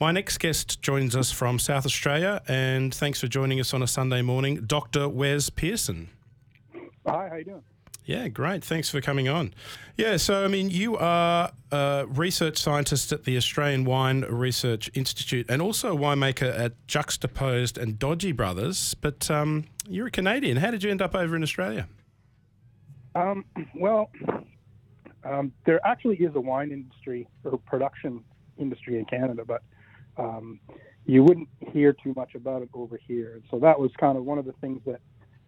My next guest joins us from South Australia, and thanks for joining us on a Sunday morning, Dr. Wes Pearson. Hi, how you doing? Yeah, great. Thanks for coming on. Yeah, so I mean, you are a research scientist at the Australian Wine Research Institute and also a winemaker at Juxtaposed and Dodgy Brothers, but um, you're a Canadian. How did you end up over in Australia? Um, well, um, there actually is a wine industry or production industry in Canada, but um, you wouldn't hear too much about it over here. And so that was kind of one of the things that,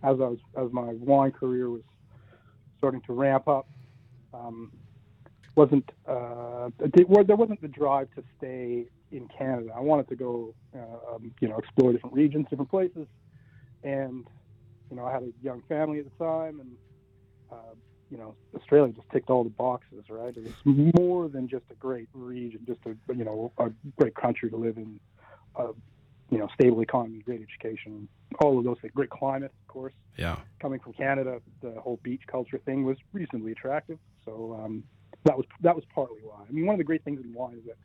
as I was as my wine career was starting to ramp up, um, wasn't uh, there wasn't the drive to stay in Canada. I wanted to go, uh, um, you know, explore different regions, different places, and you know, I had a young family at the time, and uh, you know, Australia just ticked all the boxes, right? It was more than just a great region, just a you know a great country to live in, a you know stable economy, great education, all of those things. Great climate, of course. Yeah. Coming from Canada, the whole beach culture thing was reasonably attractive. So um, that was that was partly why. I mean, one of the great things in wine is that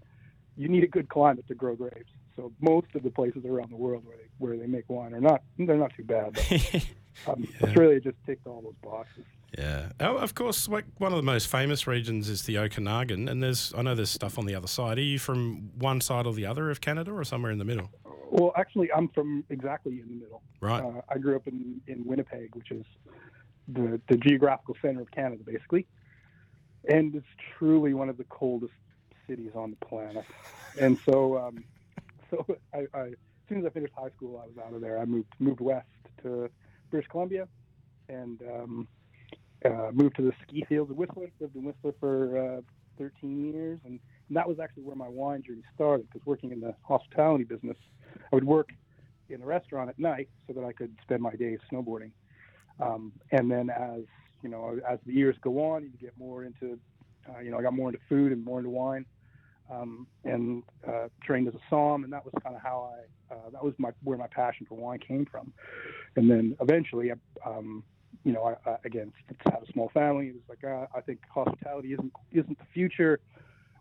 you need a good climate to grow grapes. So most of the places around the world where they where they make wine are not they're not too bad. But, um, yeah. Australia just ticked all those boxes. Yeah. Oh, of course, like one of the most famous regions is the Okanagan, and there's I know there's stuff on the other side. Are you from one side or the other of Canada, or somewhere in the middle? Well, actually, I'm from exactly in the middle. Right. Uh, I grew up in, in Winnipeg, which is the the geographical center of Canada, basically, and it's truly one of the coldest cities on the planet. And so, um, so I, I, as soon as I finished high school, I was out of there. I moved moved west to British Columbia, and um, uh, moved to the ski fields of Whistler. Lived in Whistler for uh, 13 years, and, and that was actually where my wine journey started. Because working in the hospitality business, I would work in the restaurant at night so that I could spend my days snowboarding. Um, and then as you know, as the years go on, you get more into, uh, you know, I got more into food and more into wine, um, and uh, trained as a som, and that was kind of how I, uh, that was my where my passion for wine came from. And then eventually, um, you know, I, I, again, had a small family. It was like uh, I think hospitality isn't isn't the future.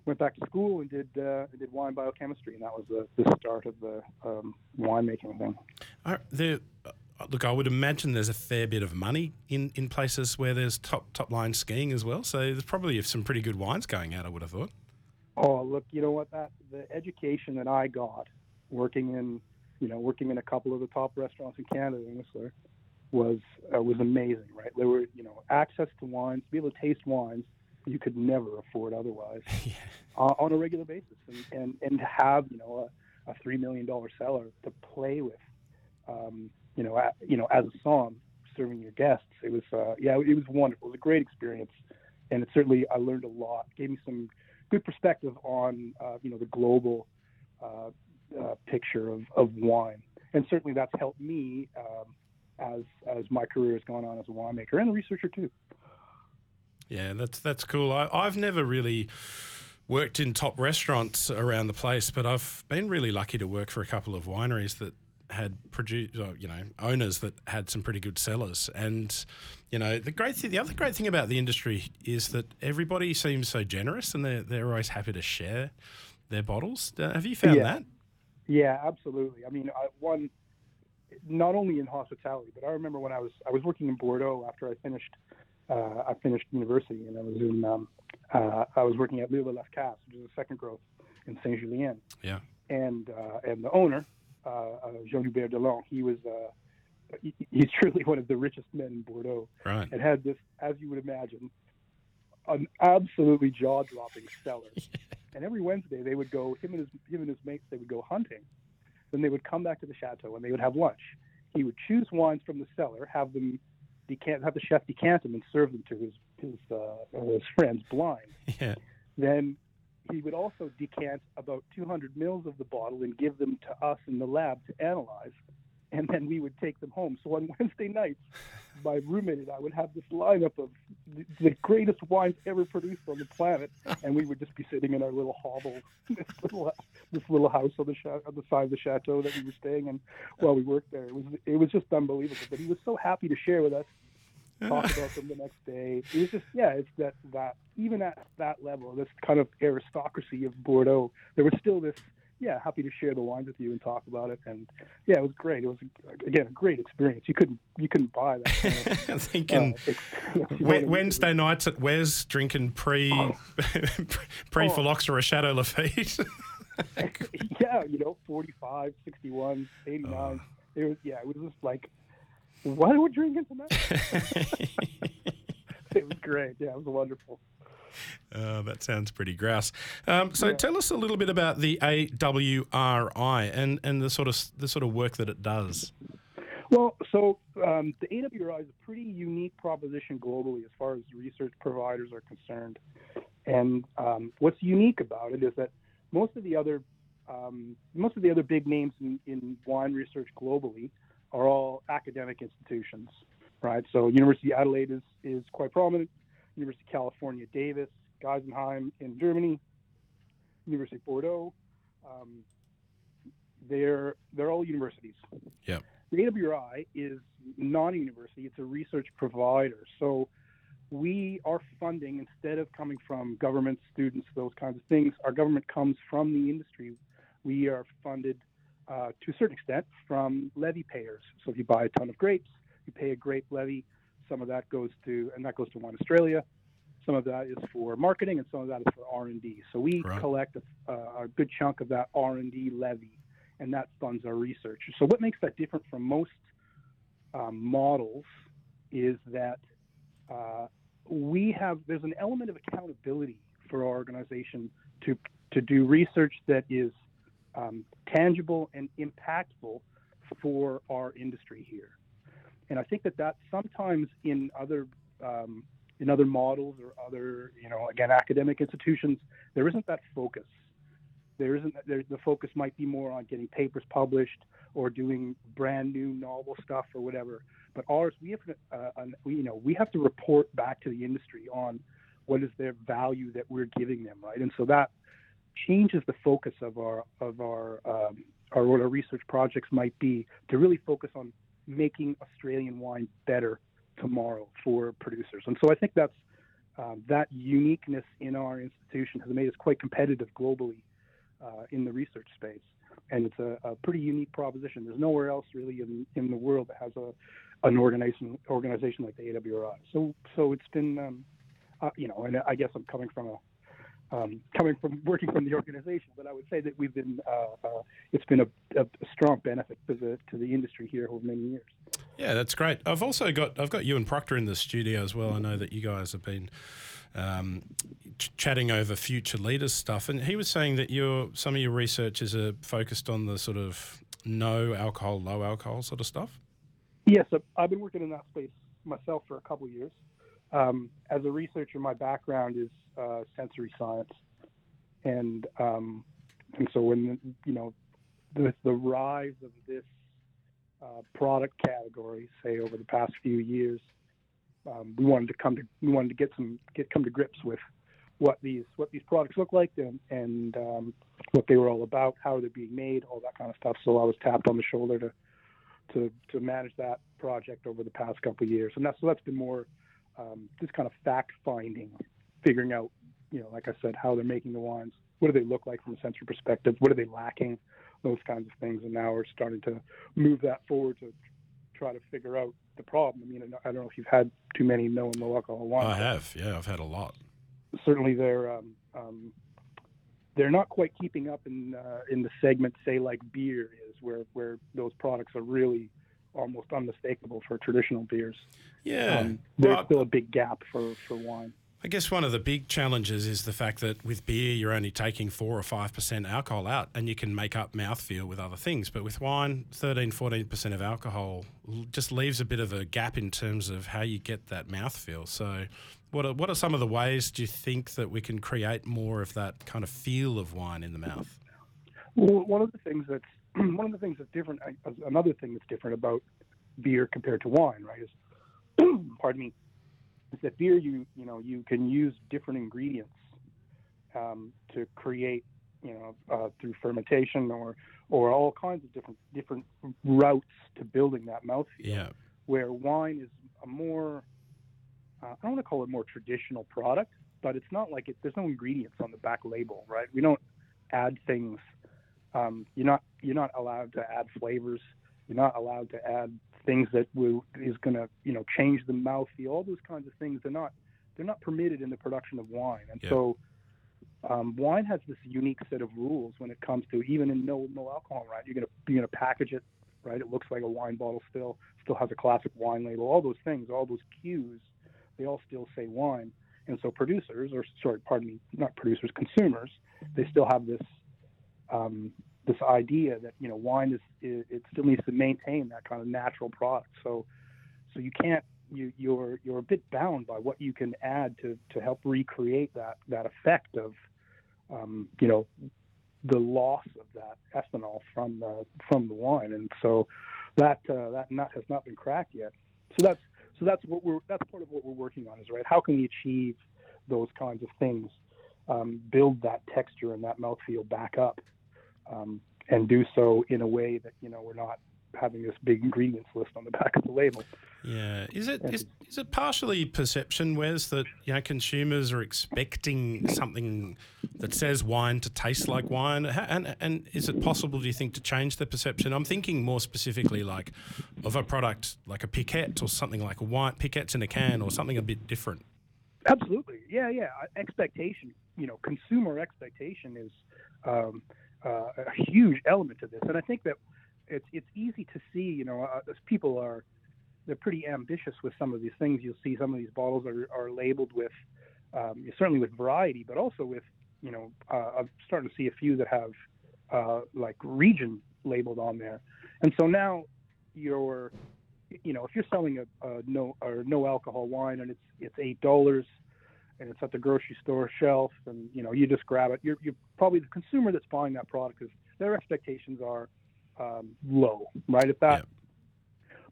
Went back to school and did uh, did wine biochemistry, and that was the, the start of the um, winemaking thing. Uh, there, look, I would imagine there's a fair bit of money in, in places where there's top top line skiing as well. So there's probably some pretty good wines going out. I would have thought. Oh, look, you know what? That the education that I got working in, you know, working in a couple of the top restaurants in Canada in Whistler was uh, was amazing, right? There were you know access to wines, to be able to taste wines you could never afford otherwise yeah. uh, on a regular basis, and and and to have you know a, a three million dollar cellar to play with, um, you know, at, you know as a som serving your guests, it was uh, yeah, it was wonderful. It was a great experience, and it certainly I learned a lot. Gave me some good perspective on uh, you know the global uh, uh, picture of, of wine, and certainly that's helped me. Um, as as my career has gone on as a winemaker and a researcher too. Yeah, that's that's cool. I, I've never really worked in top restaurants around the place, but I've been really lucky to work for a couple of wineries that had produced, you know, owners that had some pretty good cellars. And, you know, the great thing, the other great thing about the industry is that everybody seems so generous and they're, they're always happy to share their bottles. Uh, have you found yeah. that? Yeah, absolutely. I mean, I, one, not only in hospitality, but I remember when I was I was working in Bordeaux after I finished uh, I finished university, and I was in um, uh, I was working at Léoville Las Cases, which is a second growth in Saint Julien. Yeah. And uh, and the owner, uh, uh, Jean Hubert Delon, he was uh, he, he's truly one of the richest men in Bordeaux. Right. And had this, as you would imagine, an absolutely jaw-dropping cellar. and every Wednesday they would go him and his him and his mates they would go hunting then they would come back to the chateau and they would have lunch. He would choose wines from the cellar, have them decant, have the chef decant them and serve them to his his uh, his friends blind. Yeah. Then he would also decant about 200 mils of the bottle and give them to us in the lab to analyze, and then we would take them home. So on Wednesday nights, my roommate and I would have this lineup of the greatest wines ever produced on the planet, and we would just be sitting in our little hovel, this little this little house on the on the side of the chateau that we were staying in while we worked there. It was it was just unbelievable. But he was so happy to share with us, talk about them the next day. It was just yeah, it's that that even at that level, this kind of aristocracy of Bordeaux, there was still this yeah, happy to share the wines with you and talk about it. And yeah, it was great. It was again a great experience. You couldn't you couldn't buy that. Kind of, Thinking uh, Wednesday nights at Wes drinking pre oh. pre oh. phylloxera Chateau Lafite. yeah, you know, 45, 61, 89. Oh. It was yeah, it was just like, what are we drinking tonight? it was great. Yeah, it was wonderful. Uh, that sounds pretty grouse. Um, so, yeah. tell us a little bit about the AWRI and, and the sort of the sort of work that it does. Well, so um, the AWRI is a pretty unique proposition globally as far as research providers are concerned. And um, what's unique about it is that most of the other um, most of the other big names in, in wine research globally are all academic institutions, right? So University of Adelaide is, is quite prominent. University of California, Davis, Geisenheim in Germany, University of Bordeaux. Um, they're they're all universities. Yeah. The AWRI is not a university; it's a research provider. So we our funding instead of coming from government, students, those kinds of things, our government comes from the industry. We are funded uh, to a certain extent from levy payers. So if you buy a ton of grapes, you pay a grape levy some of that goes to, and that goes to Wine Australia. Some of that is for marketing, and some of that is for R and D. So we right. collect a, a, good chunk of that R and D levy, and that funds our research. So what makes that different from most um, models is that uh, we have there's an element of accountability for our organization to to do research that is um, tangible and impactful for our industry here. And I think that that sometimes in other um, in other models or other, you know, again, academic institutions, there isn't that focus. There isn't there, the focus might be more on getting papers published or doing brand new novel stuff or whatever. But ours, we have, uh, an, you know, we have to report back to the industry on what is their value that we're giving them, right? And so that changes the focus of our of our um, our what our research projects might be to really focus on making Australian wine better tomorrow for producers. And so I think that's um, that uniqueness in our institution has made us quite competitive globally uh, in the research space. And it's a, a, pretty unique proposition. There's nowhere else really in, in the world that has a an organization organization like the AWRI. So so it's been um, uh, you know, and I guess I'm coming from a um, coming from working from the organization, but I would say that we've been uh, uh, it's been a, a, strong benefit to the to the industry here over many years. Yeah, that's great. I've also got I've got you and Proctor in the studio as well. I know that you guys have been um, ch- chatting over future leaders stuff, and he was saying that your some of your researchers are focused on the sort of no alcohol, low alcohol sort of stuff. Yes, I've been working in that space myself for a couple of years. Um, as a researcher, my background is uh, sensory science, and um, and so when you know the the rise of this uh, product category, say over the past few years, um, we wanted to come to we wanted to get some get come to grips with what these what these products look like and and um, what they were all about, how they're being made, all that kind of stuff. So I was tapped on the shoulder to to to manage that project over the past couple of years, and that's so that's been more um, just kind of fact finding, figuring out, you know, like I said, how they're making the wines. What do they look like from a sensory perspective? What are they lacking? Those kinds of things. And now we're starting to move that forward to try to figure out the problem. I mean, I don't know if you've had too many no and low alcohol wines. I have. Yeah, I've had a lot. Certainly, they're um, um, they're not quite keeping up in uh, in the segment, say like beer is, where where those products are really almost unmistakable for traditional beers. Yeah, um, there's well, still a big gap for, for wine. I guess one of the big challenges is the fact that with beer you're only taking four or five percent alcohol out, and you can make up mouthfeel with other things. But with wine, 13, 14 percent of alcohol just leaves a bit of a gap in terms of how you get that mouthfeel. So, what are, what are some of the ways do you think that we can create more of that kind of feel of wine in the mouth? Well, one of the things that's one of the things that's different, another thing that's different about beer compared to wine, right, is, pardon me, that beer you you know you can use different ingredients um, to create you know uh, through fermentation or or all kinds of different different routes to building that mouthfeel. Yeah. Where wine is a more uh, I don't want to call it more traditional product, but it's not like it. There's no ingredients on the back label, right? We don't add things Um, you're not you're not allowed to add flavors. You're not allowed to add things that will is going to you know change the mouthfeel. All those kinds of things they're not they're not permitted in the production of wine. And Yeah. so um, wine has this unique set of rules when it comes to even in no no alcohol. Right, you're gonna you're gonna package it right. It looks like a wine bottle still still has a classic wine label. All those things, all those cues, they all still say wine. And so producers, or sorry, pardon me, not producers, consumers, they still have this um, this idea that you know wine is it, it still needs to maintain that kind of natural product. So so you can't you you're you're a bit bound by what you can add to to help recreate that that effect of um, you know the loss of that ethanol from the from the wine. And so that uh, that nut has not been cracked yet. So that's so that's what we're that's part of what we're working on is right. How can we achieve those kinds of things? Um, build that texture and that mouthfeel back up, um, and do so in a way that you know we're not having this big ingredients list on the back of the label. Yeah, is it is, is it partially perception, Wes, that you know consumers are expecting something that says wine to taste like wine, and and is it possible, do you think, to change the perception? I'm thinking more specifically like of a product like a piquette or something like a wine piquettes in a can or something a bit different. Absolutely, yeah, yeah. Expectation, you know, consumer expectation is um, uh, a huge element to this, and I think that it's it's easy to see. You know, uh, as people are they're pretty ambitious with some of these things. You'll see some of these bottles are, are labeled with um, certainly with variety, but also with you know uh, I'm starting to see a few that have uh, like region labeled on there, and so now you're you know if you're selling a, a no or no alcohol wine and it's it's eight dollars and it's at the grocery store shelf and you know you just grab it. You're, you're probably the consumer that's buying that product is their expectations are um, low right at that.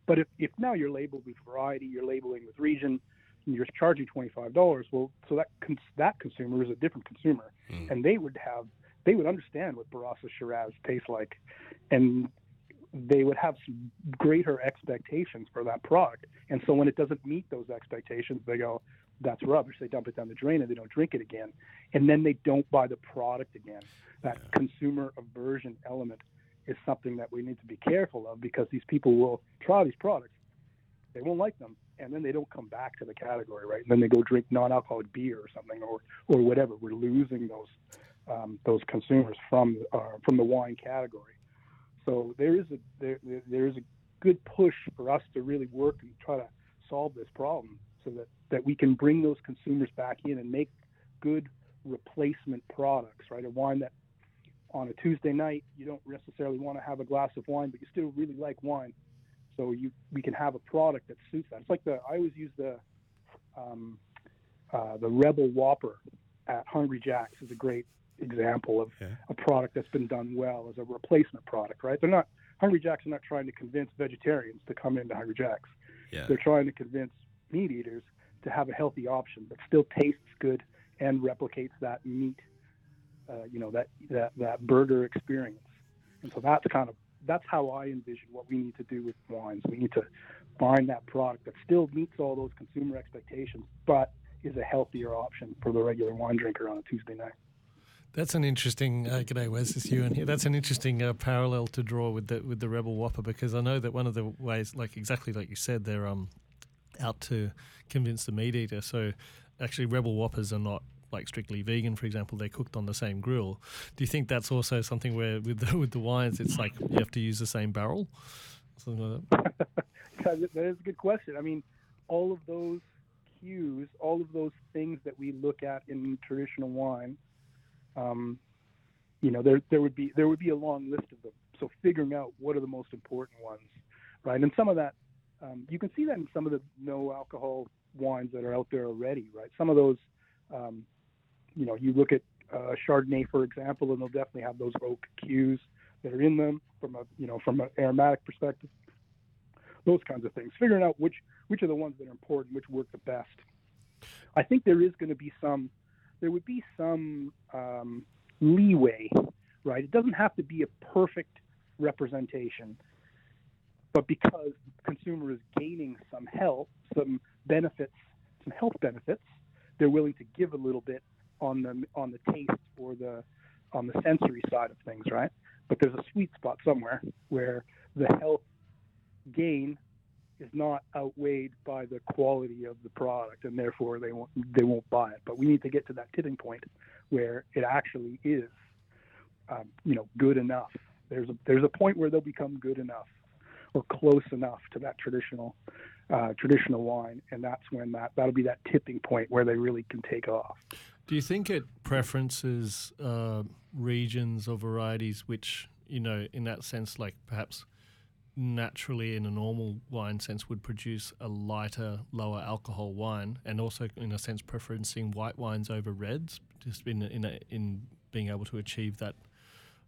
But if, if now you're labeled with variety you're labeling with region and you're charging $25 well so that cons- that consumer is a different consumer. Mm. and they would have they would understand what Barossa Shiraz tastes like and they would have some greater expectations for that product. And so when it doesn't meet those expectations they go that's rubbish. They dump it down the drain and they don't drink it again. And then they don't buy the product again. That consumer aversion element is something that we need to be careful of because these people will try these products. They won't like them. And then they don't come back to the category right? And then they go drink non-alcoholic beer or something or or whatever. We're losing those um, those consumers from uh, from the wine category. So there is a there- there is a good push for us to really work and try to solve this problem so that that we can bring those consumers back in and make good replacement products right a wine that on a Tuesday night you don't necessarily want to have a glass of wine but you still really like wine so you we can have a product that suits that. It's like the I always use the um, uh, the Rebel Whopper at Hungry Jack's is a great example of Yeah. a product that's been done well as a replacement product. Right? They're not Hungry Jack's are not trying to convince vegetarians to come into Hungry Jack's. Yeah. They're trying to convince meat eaters to have a healthy option that still tastes good and replicates that meat, uh, you know, that, that that burger experience. And so that's kind of that's how I envision what we need to do with wines. We need to find that product that still meets all those consumer expectations, but is a healthier option for the regular wine drinker on a Tuesday night. That's an interesting. Uh, g'day, Wes. It's Ewan here. That's an interesting uh, parallel to draw with the with the Rebel Whopper because I know that one of the ways, like exactly like you said, they're um out to convince the meat eater. So actually, Rebel Whoppers are not like strictly vegan. For example, they're cooked on the same grill. Do you think that's also something where with the, with the wines, it's like you have to use the same barrel, something like that? that is a good question. I mean, all of those cues, all of those things that we look at in traditional wine, um, you know, there there would be there would be a long list of them. So figuring out what are the most important ones, right? And some of that, um, you can see that in some of the no alcohol wines that are out there already, right? Some of those, um, you know, you look at uh, Chardonnay, for example, and they'll definitely have those oak cues that are in them from a you know from an aromatic perspective those kinds of things. Figuring out which which are the ones that are important, which work the best. I think there is going to be some, there would be some um, leeway, right? It doesn't have to be a perfect representation, but because the consumer is gaining some health, some benefits, some health benefits, they're willing to give a little bit on the on the taste or the on the sensory side of things, right? but there's a sweet spot somewhere where the health gain is not outweighed by the quality of the product, and therefore they won't they won't buy it. But we need to get to that tipping point where it actually is, um, you know, good enough. There's a there's a point where they'll become good enough or close enough to that traditional uh, traditional wine, and that's when that that'll be that tipping point where they really can take off. Do you think it preferences uh, regions or varieties which you know, in that sense, like perhaps naturally in a normal wine sense would produce a lighter, lower alcohol wine, and also in a sense preferencing white wines over reds, just in in a, in being able to achieve that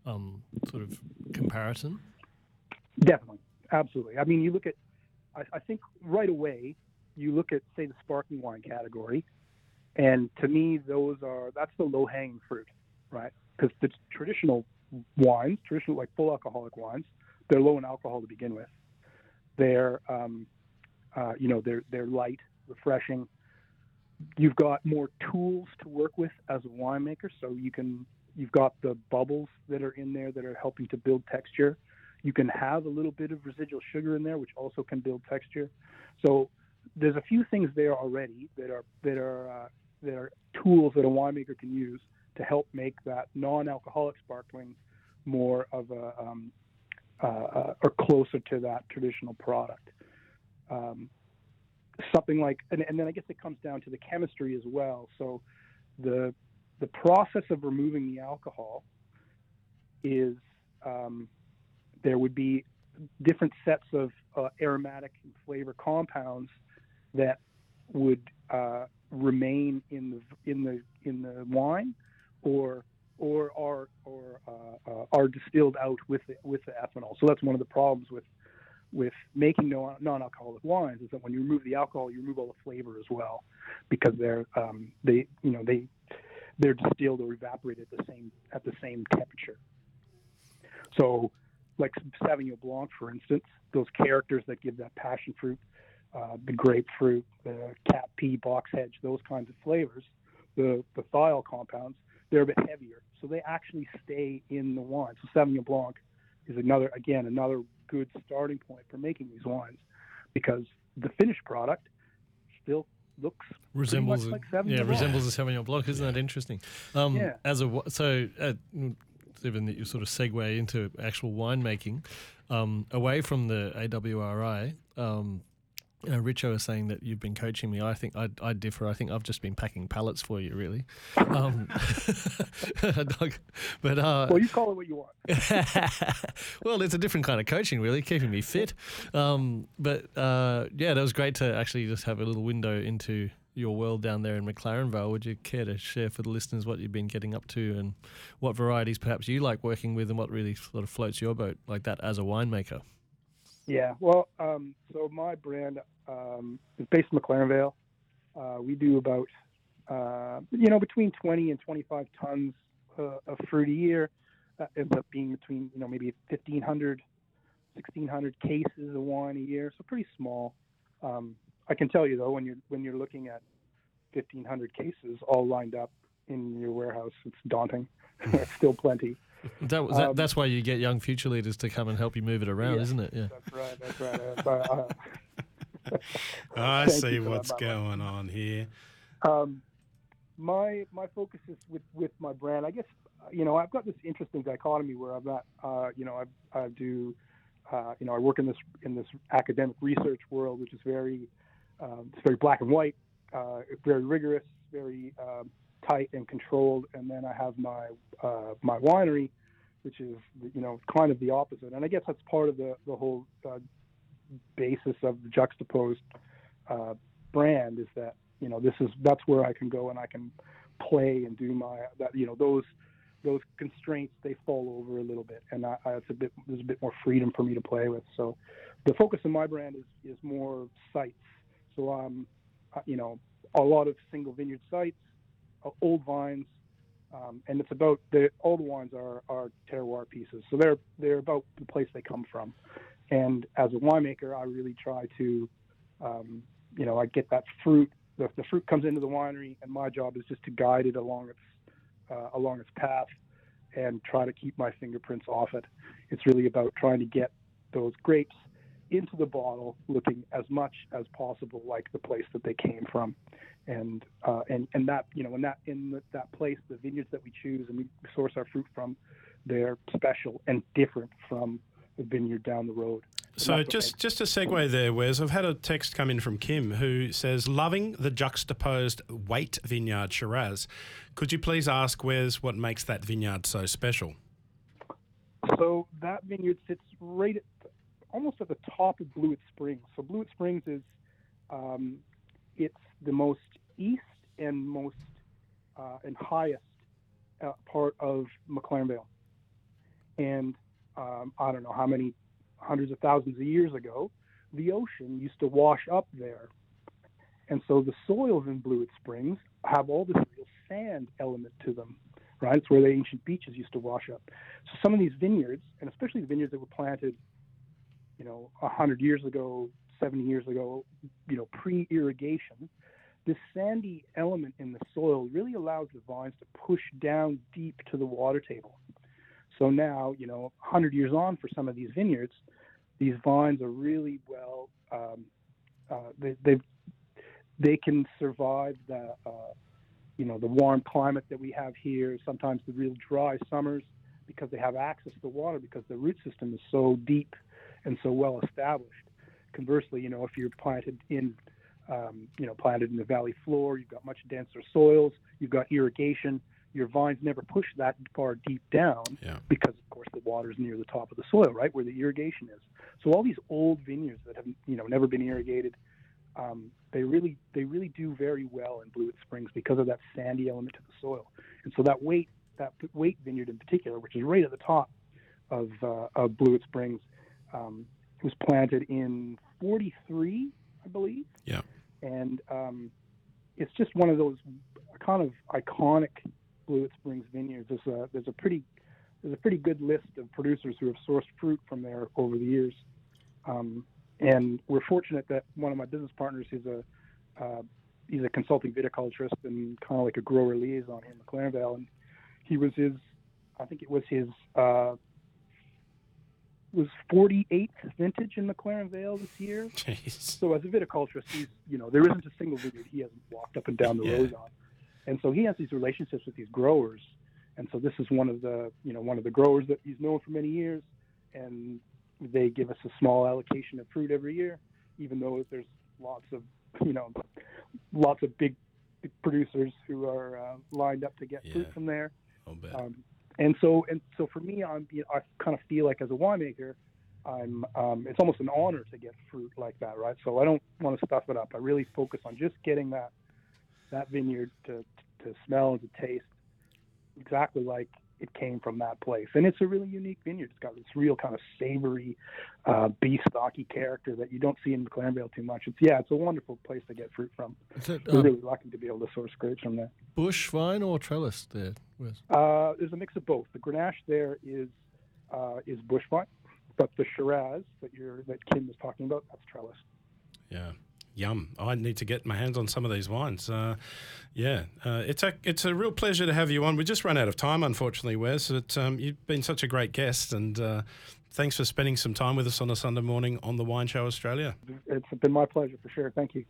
um, sort of comparison. Definitely, absolutely. I mean, you look at, I, I think right away, you look at say the sparkling wine category, and to me, those are that's the low hanging fruit, right? Because the traditional wines, traditional like full alcoholic wines, they're low in alcohol to begin with. They're, um, uh, you know, they're they're light, refreshing. You've got more tools to work with as a winemaker, so you can you've got the bubbles that are in there that are helping to build texture. You can have a little bit of residual sugar in there, which also can build texture. So there's a few things there already that are that are uh, that are tools that a winemaker can use to help make that non-alcoholic sparkling more of a um, uh, uh, or closer to that traditional product. Um, something like, and, and, then I guess it comes down to the chemistry as well. So the the process of removing the alcohol is um, there would be different sets of uh, aromatic and flavor compounds that would uh, remain in the in the in the wine or or are or uh, uh, are distilled out with the, with the ethanol. So that's one of the problems with with making non-alcoholic wines is that when you remove the alcohol, you remove all the flavor as well, because they're um, they you know they they're distilled or evaporated at the same at the same temperature. So, like Sauvignon Blanc, for instance, those characters that give that passion fruit, uh, the grapefruit, the cat pee, box hedge, those kinds of flavors, the the thiol compounds, they're a bit heavier, so they actually stay in the wine. So Sauvignon Blanc is another, again, another good starting point for making these wines, because the finished product still looks resembles like yeah Blanc. resembles a Sauvignon Blanc. Isn't Yeah. that interesting? Um, Yeah. As a so. Uh, Given that you sort of segue into actual winemaking, um, away from the AWRI, um, uh, Richo is saying that you've been coaching me. I think I, I differ. I think I've just been packing pallets for you, really. Um, but uh, Well, you call it what you want. well, it's a different kind of coaching, really, keeping me fit. Um, but uh, yeah, that was great to actually just have a little window into your world down there in McLaren Vale. Would you care to share for the listeners what you've been getting up to and what varieties perhaps you like working with and what really sort of floats your boat like that as a winemaker? Yeah, well, um, so my brand um, is based in McLaren Vale. Uh, we do about, uh, you know, between 20 and 25 tons uh, of fruit a year. Uh, ends up being between, you know, maybe 1,500, 1,600 cases of wine a year. So pretty small. Um, I can tell you though, when you're when you're looking at 1,500 cases all lined up in your warehouse, it's daunting. it's still plenty. That, that, Um, that's why you get young future leaders to come and help you move it around, Yeah. isn't it? Yeah. That's right. That's right. Uh, but, uh, I see you that, what's going on here. Um, my my focus is with with my brand. I guess you know I've got this interesting dichotomy where I'm not uh, you know I I do uh, you know I work in this in this academic research world, which is very it's very black and white, uh, very rigorous, very um, tight and controlled. And then I have my uh, my winery, which is you know kind of the opposite. And I guess that's part of the the whole uh, basis of the juxtaposed brand is that you know this is that's where I can go and I can play and do my that you know those those constraints they fall over a little bit and I, I, it's a bit there's a bit more freedom for me to play with so the focus of my brand is is more sites so um uh, you know a lot of single vineyard sites uh, old vines um, and it's about the the wines are are terroir pieces so they're they're about the place they come from and as a winemaker I really try to um, you know I get that fruit the, the fruit comes into the winery, and my job is just to guide it along its uh, along its path and try to keep my fingerprints off it. It's really about trying to get those grapes into the bottle looking as much as possible like the place that they came from. And uh, and and that you know in that in the, that place the vineyards that we choose and we source our fruit from they're special and different from the vineyard down the road. So just just a segue there, Wes. I've had a text come in from Kim who says, "Loving the juxtaposed Waite Vineyard Shiraz. Could you please ask Wes what makes that vineyard so special?" So that vineyard sits right at almost at the top of Blewitt Springs. So Blewitt Springs is um, it's the most east and most uh, and highest uh, part of McLaren Vale. And um, I don't know how many hundreds of thousands of years ago, the ocean used to wash up there. And so the soils in Blewitt Springs have all this real sand element to them, right? It's where the ancient beaches used to wash up. So some of these vineyards, and especially the vineyards that were planted you know, 100 years ago, 70 years ago, you know, pre irrigation, this sandy element in the soil really allows the vines to push down deep to the water table. So now, you know, 100 years on for some of these vineyards, these vines are really well, um, uh, they, they they can survive the, uh, you know, the warm climate that we have here. Sometimes the real dry summers because they have access to water because the root system is so deep and so well established. Conversely, you know, if you're planted in, um, you know, planted in the valley floor, you've got much denser soils, you've got irrigation. Your vines never push that far deep down yeah. because, of course, the water's near the top of the soil, right, where the irrigation is. So all these old vineyards that have, you know, never been irrigated, um, they really, they really do very well in Blewitt Springs because of that sandy element to the soil. And so that Waite that Waite vineyard in particular, which is right at the top of, uh, of Blewitt Springs, um, it was planted in 43, I believe. Yeah. And um, it's just one of those kind of iconic Blewitt Springs vineyards. There's a there's a pretty there's a pretty good list of producers who have sourced fruit from there over the years. Um, and we're fortunate that one of my business partners is a uh, he's a consulting viticulturist and kind of like a grower liaison here in McLaren Vale. And he was his, I think it was his uh, was 48th vintage in McLaren Vale this year. Jeez. So as a viticulturist, he's you know there isn't a single vineyard he hasn't walked up and down the Yeah. rows on, and so he has these relationships with these growers, and so this is one of the you know one of the growers that he's known for many years, and they give us a small allocation of fruit every year, even though there's lots of you know lots of big, big producers who are uh, lined up to get fruit from there. Um, and so and so for me, I'm you know, I kind of feel like as a winemaker, I'm um, it's almost an honor to get fruit like that, right? So I don't want to stuff it up. I really focus on just getting that that vineyard to to smell and to taste exactly like it came from that place. And it's a really unique vineyard. It's got this real kind of savory, uh, beef stocky character that you don't see in McLaren Vale too much. It's yeah, it's a wonderful place to get fruit from. It We're um, really lucky to be able to source grapes from there. bush vine or trellis there? Uh, there's a mix of both. The Grenache there is uh, is bush vine, but the Shiraz that you're that Kim was talking about, that's trellis. Yeah. Yum! I need to get my hands on some of these wines. Uh, yeah, uh, it's a it's a real pleasure to have you on. We just run out of time, unfortunately, Wes. But, um, you've been such a great guest, and uh, thanks for spending some time with us on a Sunday morning on the Wine Show Australia. It's been my pleasure for sure. Thank you.